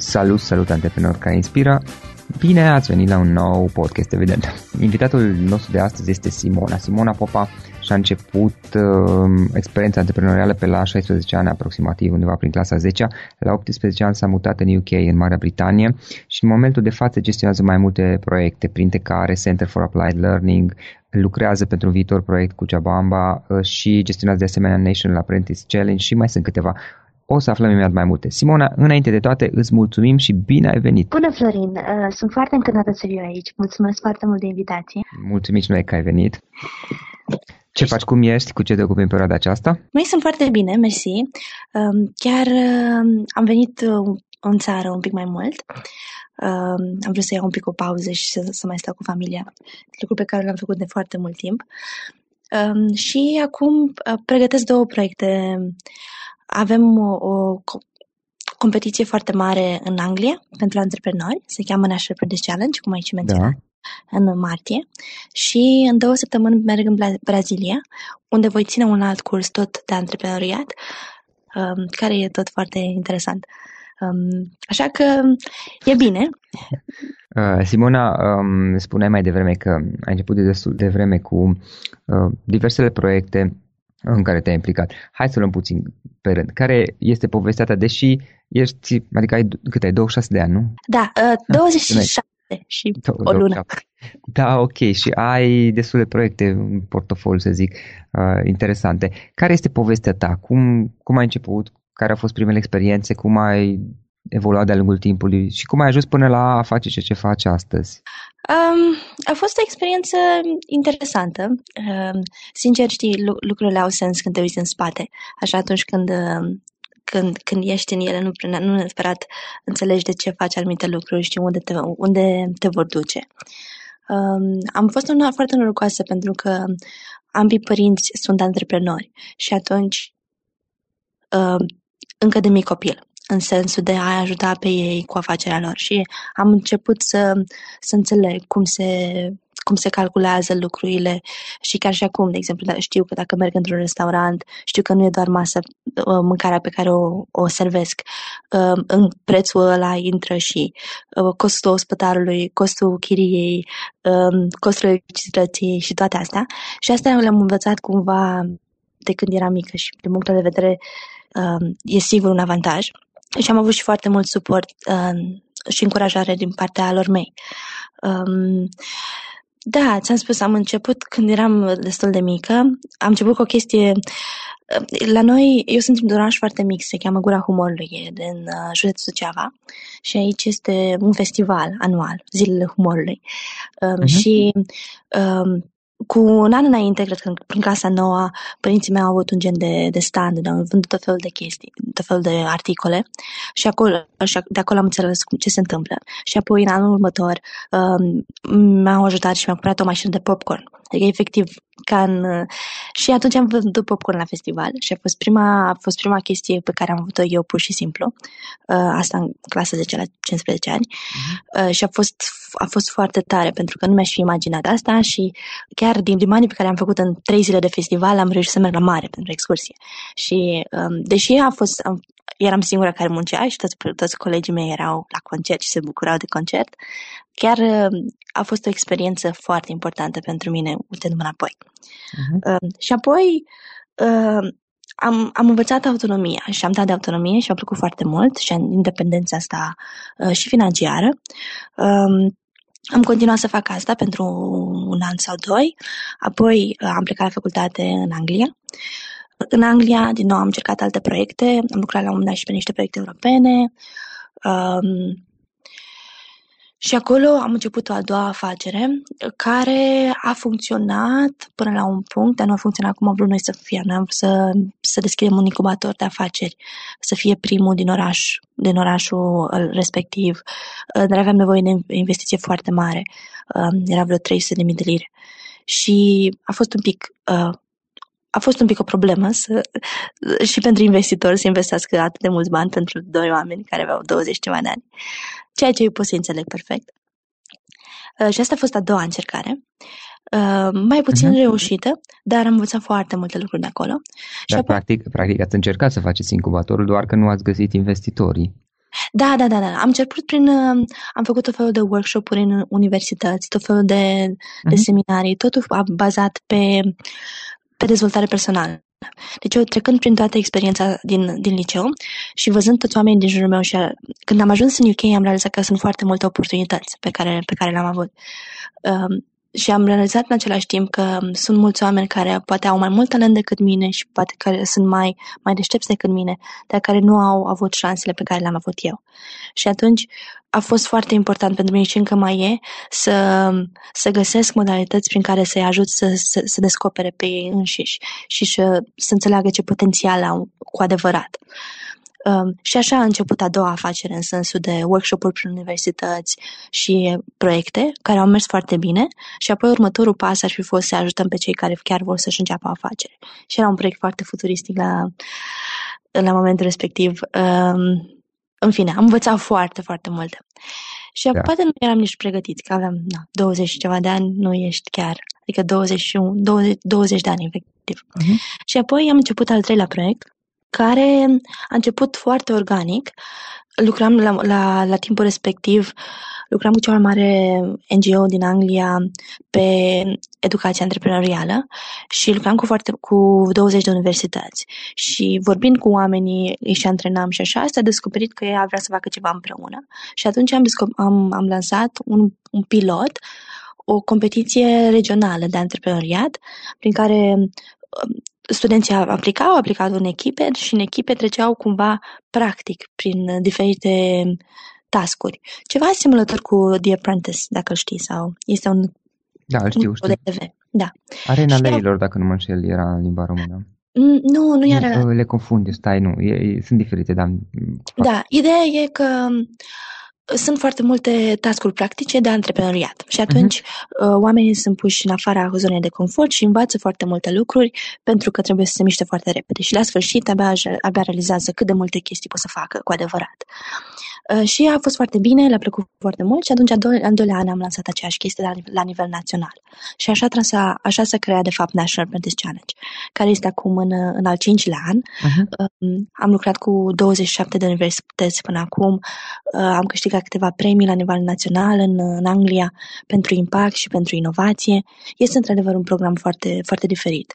Salut, salut antreprenori care inspiră! Bine ați venit la un nou podcast, evident. Invitatul nostru de astăzi este Simona. Simona Popa și-a început uh, experiența antreprenorială pe la 16 ani aproximativ, undeva prin clasa 10 La 18 ani s-a mutat în UK, în Marea Britanie și în momentul de față gestionează mai multe proiecte, printre care Center for Applied Learning, lucrează pentru un viitor proiect cu Jabamba uh, și gestionează de asemenea National Apprentice Challenge și mai sunt câteva o să aflăm imediat mai multe. Simona, înainte de toate, îți mulțumim și bine ai venit! Bună, Florin! Uh, sunt foarte încântată să fiu aici. Mulțumesc foarte mult de invitație. Mulțumim și noi că ai venit. Ce faci? Cum ești? Cu ce te ocupi în perioada aceasta? Mai sunt foarte bine, mersi. Um, chiar um, am venit uh, în țară un pic mai mult. Um, am vrut să iau un pic o pauză și să, să mai stau cu familia. Lucru pe care l-am făcut de foarte mult timp. Și acum uh, pregătesc două proiecte avem o, o competiție foarte mare în Anglia pentru antreprenori, se cheamă National Apprentice Challenge, cum ai și menționat. Da în martie și în două săptămâni merg în Brazilia, unde voi ține un alt curs tot de antreprenoriat, um, care e tot foarte interesant. Um, așa că e bine. Uh, Simona, um, spuneai mai devreme că ai început de destul de vreme cu uh, diversele proiecte în care te-ai implicat. Hai să luăm puțin pe rând. Care este povestea ta, deși ești, adică ai, cât ai, 26 de ani, nu? Da, uh, 27 ah, și o lună. Da, ok. Și ai destul de proiecte în portofoliu, să zic, uh, interesante. Care este povestea ta? Cum, cum ai început? Care au fost primele experiențe? Cum ai evoluat de-a lungul timpului și cum ai ajuns până la a face ce ce faci astăzi? Um, a fost o experiență interesantă. Um, sincer, știi, lucrurile au sens când te uiți în spate. Așa atunci când, um, când, când ești în ele, nu, nu neapărat înțelegi de ce faci anumite lucruri, știi unde te, unde te vor duce. Um, am fost una foarte norocoasă pentru că ambii părinți sunt antreprenori și atunci um, încă de mic copil în sensul de a ajuta pe ei cu afacerea lor. Și am început să, să înțeleg cum se, cum se calculează lucrurile. Și chiar și acum, de exemplu, da, știu că dacă merg într-un restaurant, știu că nu e doar masă, uh, mâncarea pe care o, o servesc, uh, în prețul ăla intră și uh, costul ospătarului, costul chiriei, costul electricității și toate astea. Și asta le-am învățat cumva de când eram mică și din punctul de vedere e sigur un avantaj și am avut și foarte mult suport uh, și încurajare din partea lor mei. Um, da, ți-am spus, am început când eram destul de mică. Am început cu o chestie... Uh, la noi, eu sunt într-un oraș foarte mic, se cheamă Gura Humorului, e din uh, județul Suceava și aici este un festival anual, Zilele Humorului. Um, uh-huh. Și um, cu un an înainte, cred că prin clasa nouă, părinții mei au avut un gen de, de stand, unde au vândut tot felul de chestii, tot felul de articole și acolo, așa, de acolo am înțeles cum, ce se întâmplă. Și apoi, în anul următor, um, m-au ajutat și mi-au cumpărat o mașină de popcorn. Adică, efectiv, ca în... Și atunci am văzut popcorn la festival și a fost prima, a fost prima chestie pe care am avut-o eu pur și simplu. Uh, asta în clasa 10 la 15 ani. Uh-huh. Și a fost, a fost foarte tare pentru că nu mi-aș fi imaginat asta și chiar din banii pe care am făcut în trei zile de festival am reușit să merg la mare pentru excursie. Și um, deși a fost, am, eram singura care muncea și toți, toți colegii mei erau la concert și se bucurau de concert, chiar uh, a fost o experiență foarte importantă pentru mine, uitându-mă înapoi. Uh-huh. Uh, și apoi uh, am, am învățat autonomia și am dat de autonomie și mi-a plăcut foarte mult și independența asta uh, și financiară. Uh, am continuat să fac asta pentru un an sau doi, apoi uh, am plecat la facultate în Anglia. În Anglia, din nou, am încercat alte proiecte, am lucrat la un moment dat și pe niște proiecte europene. Um, și acolo am început o a doua afacere care a funcționat până la un punct, dar nu a funcționat cum am vrut noi să fie. Noi am vrut să, să deschidem un incubator de afaceri, să fie primul din oraș, din orașul respectiv. Dar aveam nevoie de investiție foarte mare. Era vreo 300.000 de lire. Și a fost un pic uh, a fost un pic o problemă să, și pentru investitori să investească atât de mulți bani pentru doi oameni care aveau 20 ceva de ani ceea ce eu pot să înțeleg perfect. Uh, și asta a fost a doua încercare. Uh, mai puțin uh-huh. reușită, dar am învățat foarte multe lucruri de acolo. Dar și practic, practic ați încercat să faceți incubatorul, doar că nu ați găsit investitorii. Da, da, da, da. Am început prin... Uh, am făcut tot felul de workshop-uri în universități, tot felul de, de uh-huh. seminarii, totul bazat pe, pe dezvoltare personală. Deci eu trecând prin toată experiența din, din liceu și văzând toți oamenii din jurul meu și a, când am ajuns în UK am realizat că sunt foarte multe oportunități pe care, pe care le-am avut. Um, și am realizat în același timp că sunt mulți oameni care poate au mai mult talent decât mine și poate care sunt mai, mai deștepți decât mine, dar care nu au avut șansele pe care le-am avut eu. Și atunci a fost foarte important pentru mine și încă mai e să, să găsesc modalități prin care să-i ajut să, să, să descopere pe ei înșiși și să, să înțeleagă ce potențial au cu adevărat. Um, și așa a început a doua afacere în sensul de workshop-uri prin universități și proiecte care au mers foarte bine și apoi următorul pas ar fi fost să ajutăm pe cei care chiar vor să-și înceapă o afacere. Și era un proiect foarte futuristic la, la momentul respectiv. Um, în fine, am învățat foarte, foarte multe. Și da. poate nu eram nici pregătiți, că aveam na, 20 și ceva de ani, nu ești chiar, adică 21, 20, 20 de ani, efectiv. Uh-huh. Și apoi am început al treilea proiect, care a început foarte organic. Lucram la, la, la timpul respectiv, lucram cu cea mai mare NGO din Anglia pe educație antreprenorială și lucram cu, foarte, cu 20 de universități. Și vorbind cu oamenii, îi și antrenam și așa, s-a descoperit că ea vrea să facă ceva împreună. Și atunci am, am, am lansat un, un pilot o competiție regională de antreprenoriat prin care studenții aplicau, aplicau în echipe și în echipe treceau cumva practic prin diferite tascuri. Ceva asemănător cu The Apprentice, dacă știi, sau este un da, știu, știu. de TV. Da. Arena și Leilor, dacă nu mă înșel, era în limba română. Nu, nu era... Le confund, stai, nu, e, sunt diferite, dar... Da, ideea e că sunt foarte multe tascuri practice de antreprenoriat și atunci uh-huh. oamenii sunt puși în afara zonei de confort și învață foarte multe lucruri pentru că trebuie să se miște foarte repede și la sfârșit abia, abia realizează cât de multe chestii pot să facă cu adevărat. Uh, și a fost foarte bine, le-a plăcut foarte mult și atunci în doilea an am lansat aceeași chestie la, la nivel național. Și așa, transa, așa s-a creat de fapt National Apprentice Challenge, care este acum în, în al cincilea an. Uh-huh. Am lucrat cu 27 de universități până acum, uh, am câștigat câteva premii la nivel național în, în Anglia pentru impact și pentru inovație. Este într-adevăr un program foarte, foarte diferit,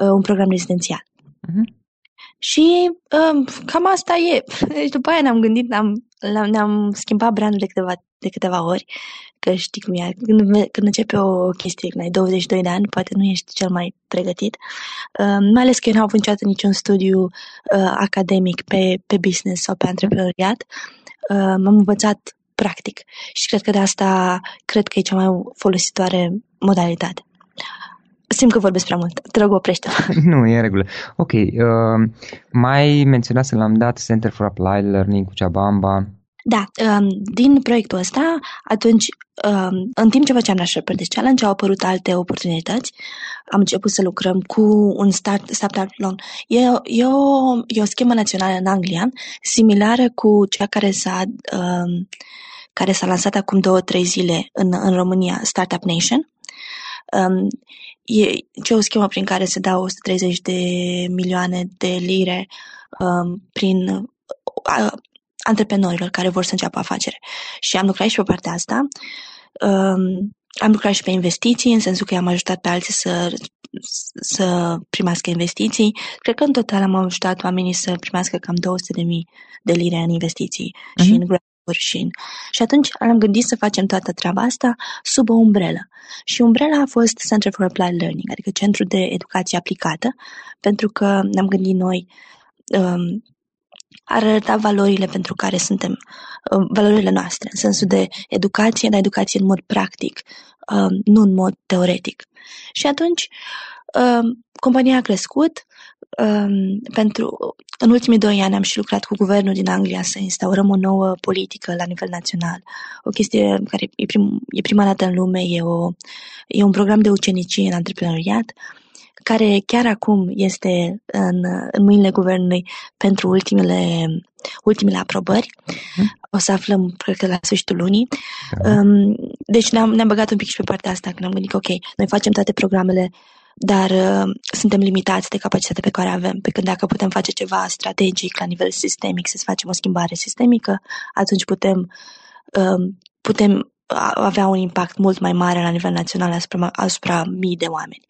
uh, un program rezidențial. Uh-huh. Și um, cam asta e. Deci după aia ne-am gândit, ne-am, ne-am schimbat brandul de câteva, de câteva ori, că știi cum e, când, când începe o chestie, când ai 22 de ani, poate nu ești cel mai pregătit, uh, mai ales că eu n-am avut niciodată niciun studiu uh, academic pe, pe business sau pe antreprenoriat. Uh, m-am învățat practic și cred că de asta cred că e cea mai folositoare modalitate. Simt că vorbesc prea mult. Te rog, oprește Nu, e în regulă. Ok. Uh, mai menționat să l-am dat Center for Applied Learning cu Ceabamba. Da, um, din proiectul ăsta, atunci, um, în timp ce făceam la Shepherd Challenge, au apărut alte oportunități. Am început să lucrăm cu un start, startup loan. E, e, o, e o schemă națională în Anglia, similară cu cea care s-a, um, care s-a lansat acum două, trei zile în, în România, Startup Nation. Um, e, ce o schemă prin care se dau 130 de milioane de lire um, prin uh, antreprenorilor care vor să înceapă afacere. Și am lucrat și pe partea asta. Um, am lucrat și pe investiții, în sensul că i-am ajutat pe alții să, să primească investiții. Cred că în total am ajutat oamenii să primească cam 200 de mii de lire în investiții uh-huh. și în și, și atunci am gândit să facem toată treaba asta sub o umbrelă. Și umbrela a fost Center for Applied Learning, adică Centru de Educație Aplicată, pentru că ne-am gândit noi um, ar arăta valorile pentru care suntem, um, valorile noastre, în sensul de educație, dar educație în mod practic, um, nu în mod teoretic. Și atunci, um, compania a crescut, um, pentru, în ultimii doi ani am și lucrat cu guvernul din Anglia să instaurăm o nouă politică la nivel național. O chestie care e, prim, e prima dată în lume, e, o, e un program de ucenicie în antreprenoriat care chiar acum este în, în mâinile guvernului pentru ultimele, ultimele aprobări. O să aflăm, cred că la sfârșitul lunii. Da. Um, deci ne-am, ne-am băgat un pic și pe partea asta, când am gândit că, ok, noi facem toate programele dar uh, suntem limitați de capacitatea pe care avem. Pe când dacă putem face ceva strategic la nivel sistemic, să facem o schimbare sistemică, atunci putem, uh, putem avea un impact mult mai mare la nivel național asupra, asupra mii de oameni.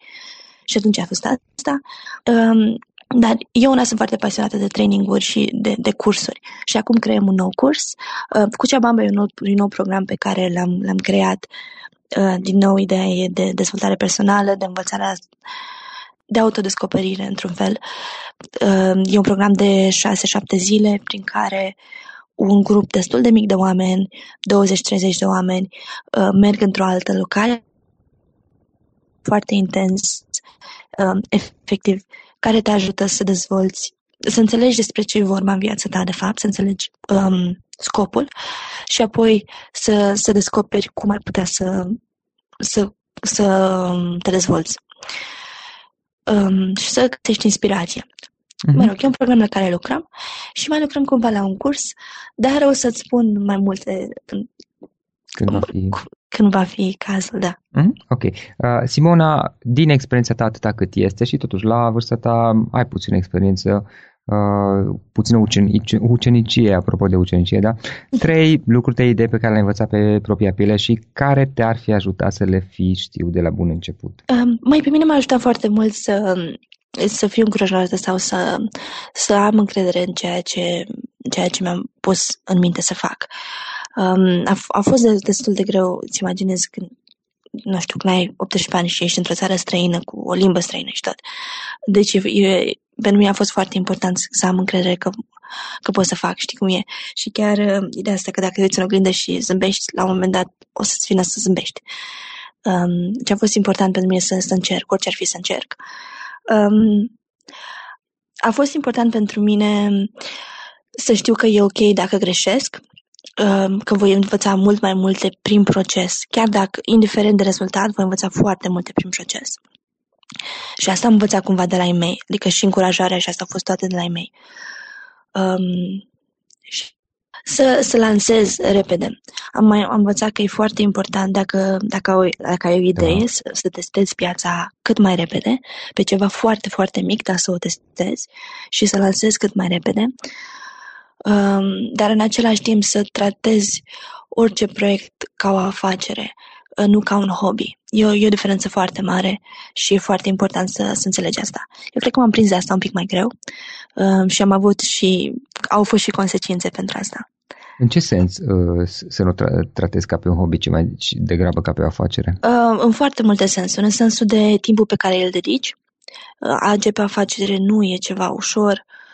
Și atunci a fost asta. Um, dar eu una sunt foarte pasionată de traininguri și de, de cursuri. Și acum creăm un nou curs. Uh, cu Ceabamba e un nou, un nou program pe care l-am, l-am creat. Uh, din nou, ideea e de dezvoltare personală, de învățarea de autodescoperire, într-un fel. Uh, e un program de 6-7 zile prin care un grup destul de mic de oameni, 20-30 de oameni, merg într-o altă locale foarte intens, efectiv, care te ajută să dezvolți, să înțelegi despre ce e vorba în viața ta, de fapt, să înțelegi um, scopul și apoi să, să descoperi cum ai putea să, să, să um, te dezvolți um, și să găsești inspirație. Mm-hmm. Mă rog, e un program la care lucrăm și mai lucrăm cumva la un curs, dar o să-ți spun mai multe când va fi când va fi cazul, da. Mm? Ok. Uh, Simona, din experiența ta atâta cât este și totuși la vârsta ta ai puțină experiență, uh, puțină ucenicie, ucenicie, apropo de ucenicie, da? Trei lucruri, trei idei pe care le-ai învățat pe propria piele și care te-ar fi ajutat să le fi știu de la bun început? Uh, mai pe mine m-a ajutat foarte mult să să fiu încurajată sau să, să am încredere în ceea ce, ceea ce mi-am pus în minte să fac. Um, a, a fost destul de greu, îți imaginezi când, nu știu, când ai 18 ani și ești într-o țară străină cu o limbă străină și tot. Deci e, pentru mine a fost foarte important să am încredere că, că pot să fac, știi cum e. Și chiar uh, ideea asta că dacă uiți în oglindă și zâmbești, la un moment dat o să-ți vină să zâmbești. Um, ce a fost important pentru mine să, să încerc, orice ar fi să încerc. Um, a fost important pentru mine să știu că e ok dacă greșesc, Um, că voi învăța mult mai multe prin proces. Chiar dacă, indiferent de rezultat, voi învăța foarte multe prin proces. Și asta am învățat cumva de la ei mei, adică și încurajarea și asta a fost toate de la ei mei. Um, și să, să lansez repede. Am mai am învățat că e foarte important dacă, dacă, au, dacă ai o idee da. să, să testezi piața cât mai repede, pe ceva foarte, foarte mic, dar să o testezi și să lansezi cât mai repede. Uh, Um, dar în același timp să tratezi orice proiect ca o afacere, uh, nu ca un hobby. E o, e o diferență foarte mare și e foarte important să, să înțelegi asta. Eu cred că m-am prins de asta un pic mai greu um, și am avut și, au fost și consecințe pentru asta. În ce sens uh, să nu tra- tratezi ca pe un hobby, ci mai degrabă ca pe o afacere? Uh, în foarte multe sensuri. În sensul de timpul pe care îl dedici. Uh, a pe afacere nu e ceva ușor. Uh,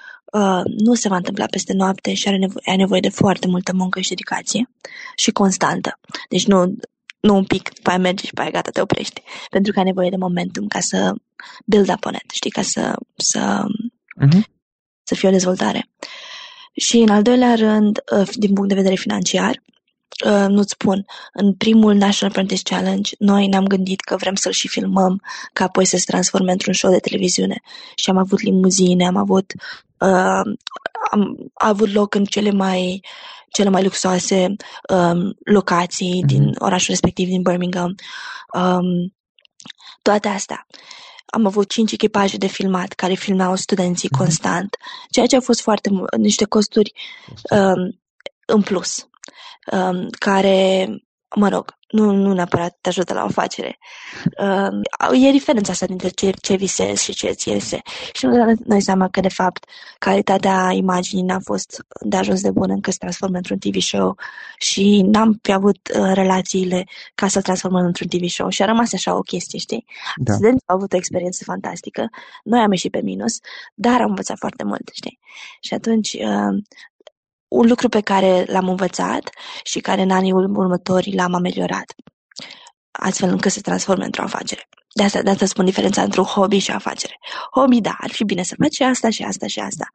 nu se va întâmpla peste noapte și are nevo- ai nevoie de foarte multă muncă și dedicație și constantă. Deci nu, nu un pic, după aia mergi și după aia gata, te oprești. Pentru că ai nevoie de momentum ca să build up on it, știi, ca să, să, uh-huh. să fie o dezvoltare. Și în al doilea rând, uh, din punct de vedere financiar, uh, nu-ți spun, în primul National Apprentice Challenge, noi ne-am gândit că vrem să-l și filmăm, ca apoi să se transforme într-un show de televiziune. Și am avut limuzine, am avut uh, am a avut loc în cele mai cele mai luxoase um, locații mm-hmm. din orașul respectiv, din Birmingham. Um, toate astea. Am avut cinci echipaje de filmat care filmau studenții mm-hmm. constant, ceea ce a fost foarte niște costuri um, în plus, um, care, mă rog, nu, nu neapărat te ajută la o afacere. Uh, e diferența asta dintre ce, ce visezi și ce îți iese. Și nu dai seama că, de fapt, calitatea imaginii n-a fost de ajuns de bună încât să transformă într-un TV show și n-am fi avut uh, relațiile ca să transformăm într-un TV show și a rămas așa o chestie, știi? Da. Studenții au avut o experiență fantastică, noi am ieșit pe minus, dar am învățat foarte mult, știi? Și atunci uh, un lucru pe care l-am învățat și care în anii următori l-am ameliorat, astfel încât să se transforme într-o afacere. De asta, de asta spun diferența între un hobby și o afacere. Hobby, da, ar fi bine să faci și asta și asta și asta,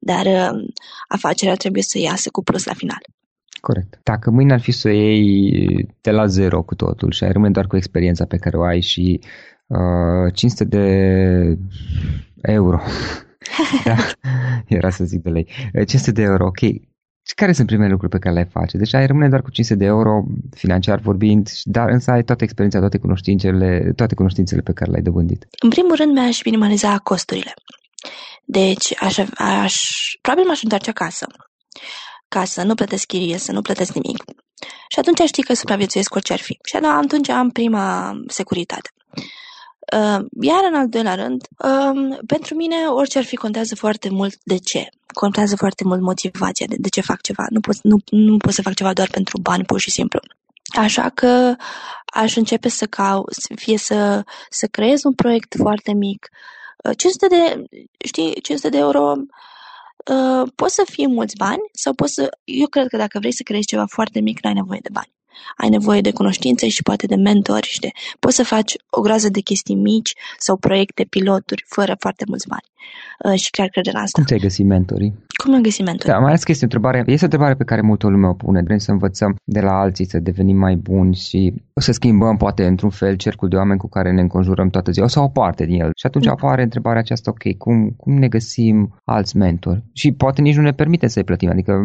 dar uh, afacerea trebuie să iasă cu plus la final. Corect. Dacă mâine ar fi să o iei de la zero cu totul și ai rămâne doar cu experiența pe care o ai și uh, 500 de euro, da, era să zic de lei, 500 de euro, ok, Și care sunt primele lucruri pe care le face? Deci ai rămâne doar cu 500 de euro financiar vorbind, dar însă ai toată experiența, toate cunoștințele, toate cunoștințele pe care le-ai dobândit. În primul rând mi-aș minimaliza costurile. Deci aș, aș, probabil m-aș întoarce acasă ca să nu plătesc chirie, să nu plătesc nimic. Și atunci știi că supraviețuiesc orice ar fi. Și atunci am prima securitate. Uh, iar în al doilea rând, um, pentru mine orice ar fi contează foarte mult de ce. Contează foarte mult motivația de, de ce fac ceva. Nu pot, nu, nu pot să fac ceva doar pentru bani, pur și simplu. Așa că aș începe să cau, fie să, să creez un proiect foarte mic. 500 uh, de, știi, 500 de euro uh, poți să fie mulți bani sau poți să... Eu cred că dacă vrei să creezi ceva foarte mic, nu ai nevoie de bani ai nevoie de cunoștințe și poate de mentori și de... Poți să faci o groază de chestii mici sau proiecte, piloturi, fără foarte mulți bani. Uh, și chiar cred în asta. Cum ți-ai găsit mentorii? Cum am găsit mentorii? Da, mai ales că este o întrebare, este o întrebare pe care multă lume o pune. Vrem să învățăm de la alții, să devenim mai buni și să schimbăm poate într-un fel cercul de oameni cu care ne înconjurăm toată ziua sau o parte din el. Și atunci da. apare întrebarea aceasta, ok, cum, cum ne găsim alți mentori? Și poate nici nu ne permite să-i plătim, adică,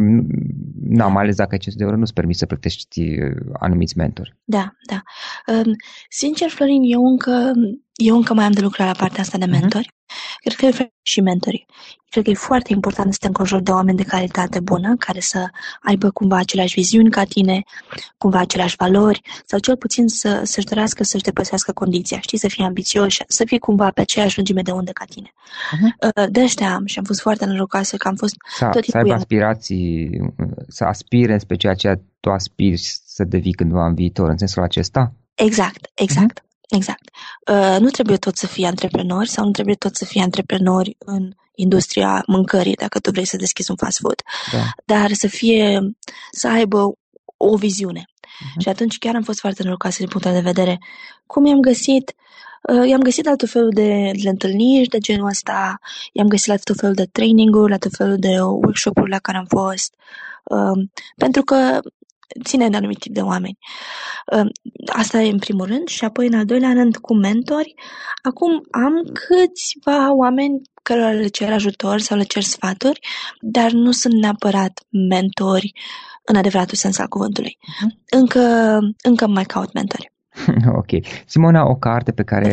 na, mai ales dacă ai 500 de euro, nu-ți permiți să plătești uh, anumiți mentori. Da, da. Um, sincer, Florin, eu încă, eu încă mai am de lucrat la partea asta de mhm. mentori. Uh-huh. Cred că e și mentorii. Cred că e foarte important să te înconjuri de oameni de calitate bună, care să aibă cumva aceleași viziuni ca tine, cumva aceleași valori, sau cel puțin să, să-și dorească să-și depăsească condiția, știi, să fie ambițioși, să fie cumva pe aceeași lungime de unde ca tine. Uh-huh. De ăștia am și am fost foarte norocoasă că am fost să, tot Să aibă aspirații, să aspire spre ceea ce tu aspiri să devii cândva în viitor, în sensul acesta? Exact, exact. Uh-huh. Exact. Uh, nu trebuie tot să fii antreprenori sau nu trebuie tot să fii antreprenori în industria mâncării, dacă tu vrei să deschizi un fast food, da. dar să fie, să aibă o viziune. Uh-huh. Și atunci chiar am fost foarte norocoasă din punctul de vedere cum i-am găsit Uh, i-am găsit la tot felul de, de întâlniri de genul ăsta, i-am găsit la tot felul de training-uri, la tot felul de workshop-uri la care am fost, uh, pentru că ține de anumit tip de oameni. Ă, asta e în primul rând și apoi în al doilea rând cu mentori. Acum am câțiva oameni cărora le cer ajutor sau le cer sfaturi, dar nu sunt neapărat mentori în adevăratul sens al cuvântului. Mhm. Încă, încă mai caut mentori. ok. Simona, o carte pe care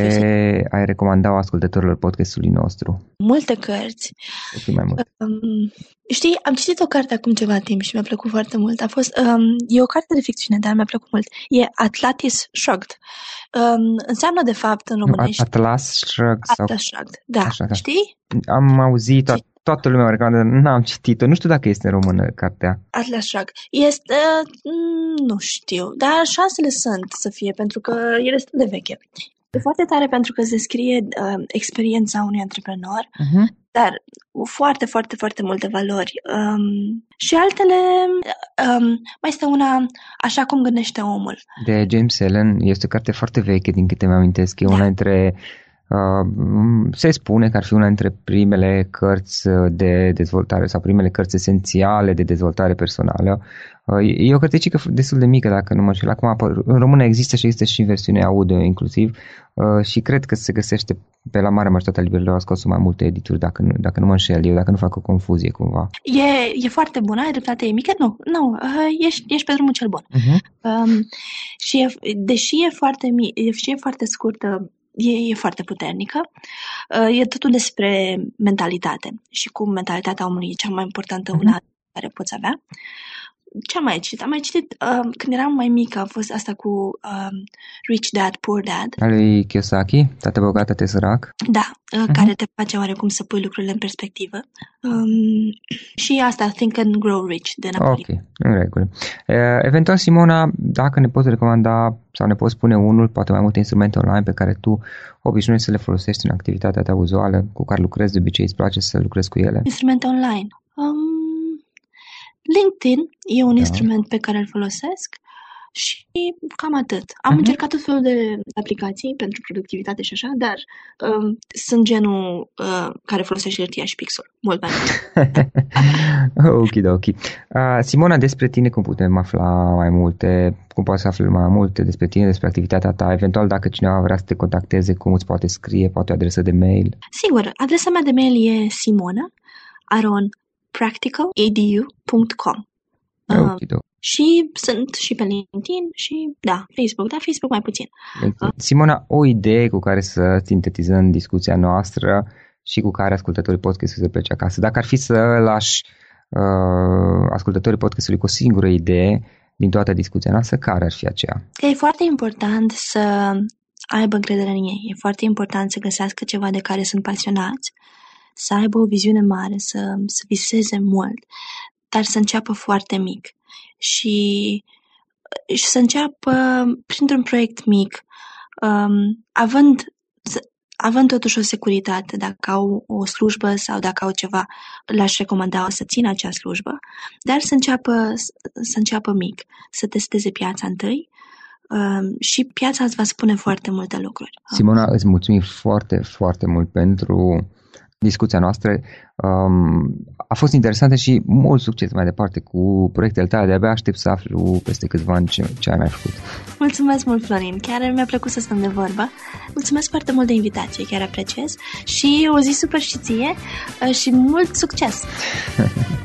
ai recomanda ascultătorilor podcastului nostru? Multe cărți. mai mult. Um, știi, am citit o carte acum ceva timp și mi-a plăcut foarte mult. A fost, um, e o carte de ficțiune, dar mi-a plăcut mult. E Atlantis Shrugged. Um, înseamnă, de fapt, în românești... Atlas Shrugged. Atlas Shrugged, da. Așa, da. Știi? Am auzit, toată lumea recomandă, n-am citit-o. Nu știu dacă este în română cartea. Atlas Shrugged. Este, uh, nu știu, dar șansele sunt să fie, pentru că e destul de veche. E foarte tare pentru că se scrie uh, experiența unui antreprenor, uh-huh. dar foarte, foarte, foarte multe valori. Um, și altele, um, mai este una Așa cum gândește omul. De James Allen, este o carte foarte veche, din câte mi-amintesc. E da. una dintre Uh, se spune că ar fi una dintre primele cărți de dezvoltare sau primele cărți esențiale de dezvoltare personală. Uh, e o cărticică destul de mică, dacă nu mă știu. Acum, în română există și există și versiune audio inclusiv uh, și cred că se găsește pe la mare majoritatea librărilor, au scos mai multe edituri, dacă nu, dacă nu mă înșel eu, dacă nu fac o confuzie cumva. E, e foarte bună, ai dreptate, e mică? Nu, nu, ești, ești pe drumul cel bun. Uh-huh. Um, și e, deși e foarte, mi- și e foarte scurtă, e, e foarte puternică. Uh, e totul despre mentalitate și cum mentalitatea omului e cea mai importantă uh-huh. una care poți avea ce am mai citit? Am mai citit, uh, când eram mai mică, a fost asta cu uh, Rich Dad, Poor Dad. Al lui Kiyosaki, Tată bogat, tată sărac. Da, uh, uh-huh. care te face oarecum să pui lucrurile în perspectivă. Um, și asta, Think and Grow Rich, de Napoli. Ok, în regulă. Uh, eventual, Simona, dacă ne poți recomanda sau ne poți spune unul, poate mai multe instrumente online pe care tu obișnuiești să le folosești în activitatea ta uzuală, cu care lucrezi de obicei, îți place să lucrezi cu ele? Instrumente online. Um, LinkedIn e un da. instrument pe care îl folosesc și cam atât. Am uh-huh. încercat tot felul de aplicații pentru productivitate și așa, dar um, sunt genul uh, care folosește hârtia și pixel. Mult mai Ok, da, ok. Uh, Simona, despre tine cum putem afla mai multe? Cum poți să afli mai multe despre tine, despre activitatea ta? Eventual, dacă cineva vrea să te contacteze, cum îți poate scrie? Poate o adresă de mail? Sigur, adresa mea de mail e simona aron practicaledu.com Uh, și sunt și pe LinkedIn și, da, Facebook, dar Facebook mai puțin. Uh. Simona, o idee cu care să sintetizăm discuția noastră și cu care ascultătorii podcastului să plece acasă. Dacă ar fi să lași uh, ascultătorii podcastului cu o singură idee din toată discuția noastră, care ar fi aceea? E foarte important să aibă încredere în ei. E foarte important să găsească ceva de care sunt pasionați, să aibă o viziune mare, să, să viseze mult, dar să înceapă foarte mic și, și să înceapă printr-un proiect mic, um, având, având totuși o securitate, dacă au o slujbă sau dacă au ceva, l-aș recomanda să țină acea slujbă, dar să înceapă, să înceapă mic, să testeze piața întâi um, și piața îți va spune foarte multe lucruri. Simona, îți mulțumim foarte, foarte mult pentru discuția noastră. Um, a fost interesantă și mult succes mai departe cu proiectele tale. De-abia aștept să aflu peste câțiva ani ce, ce ai mai făcut. Mulțumesc mult, Florin. Chiar mi-a plăcut să stăm de vorbă. Mulțumesc foarte mult de invitație, chiar apreciez. Și o zi super și ție uh, și mult succes!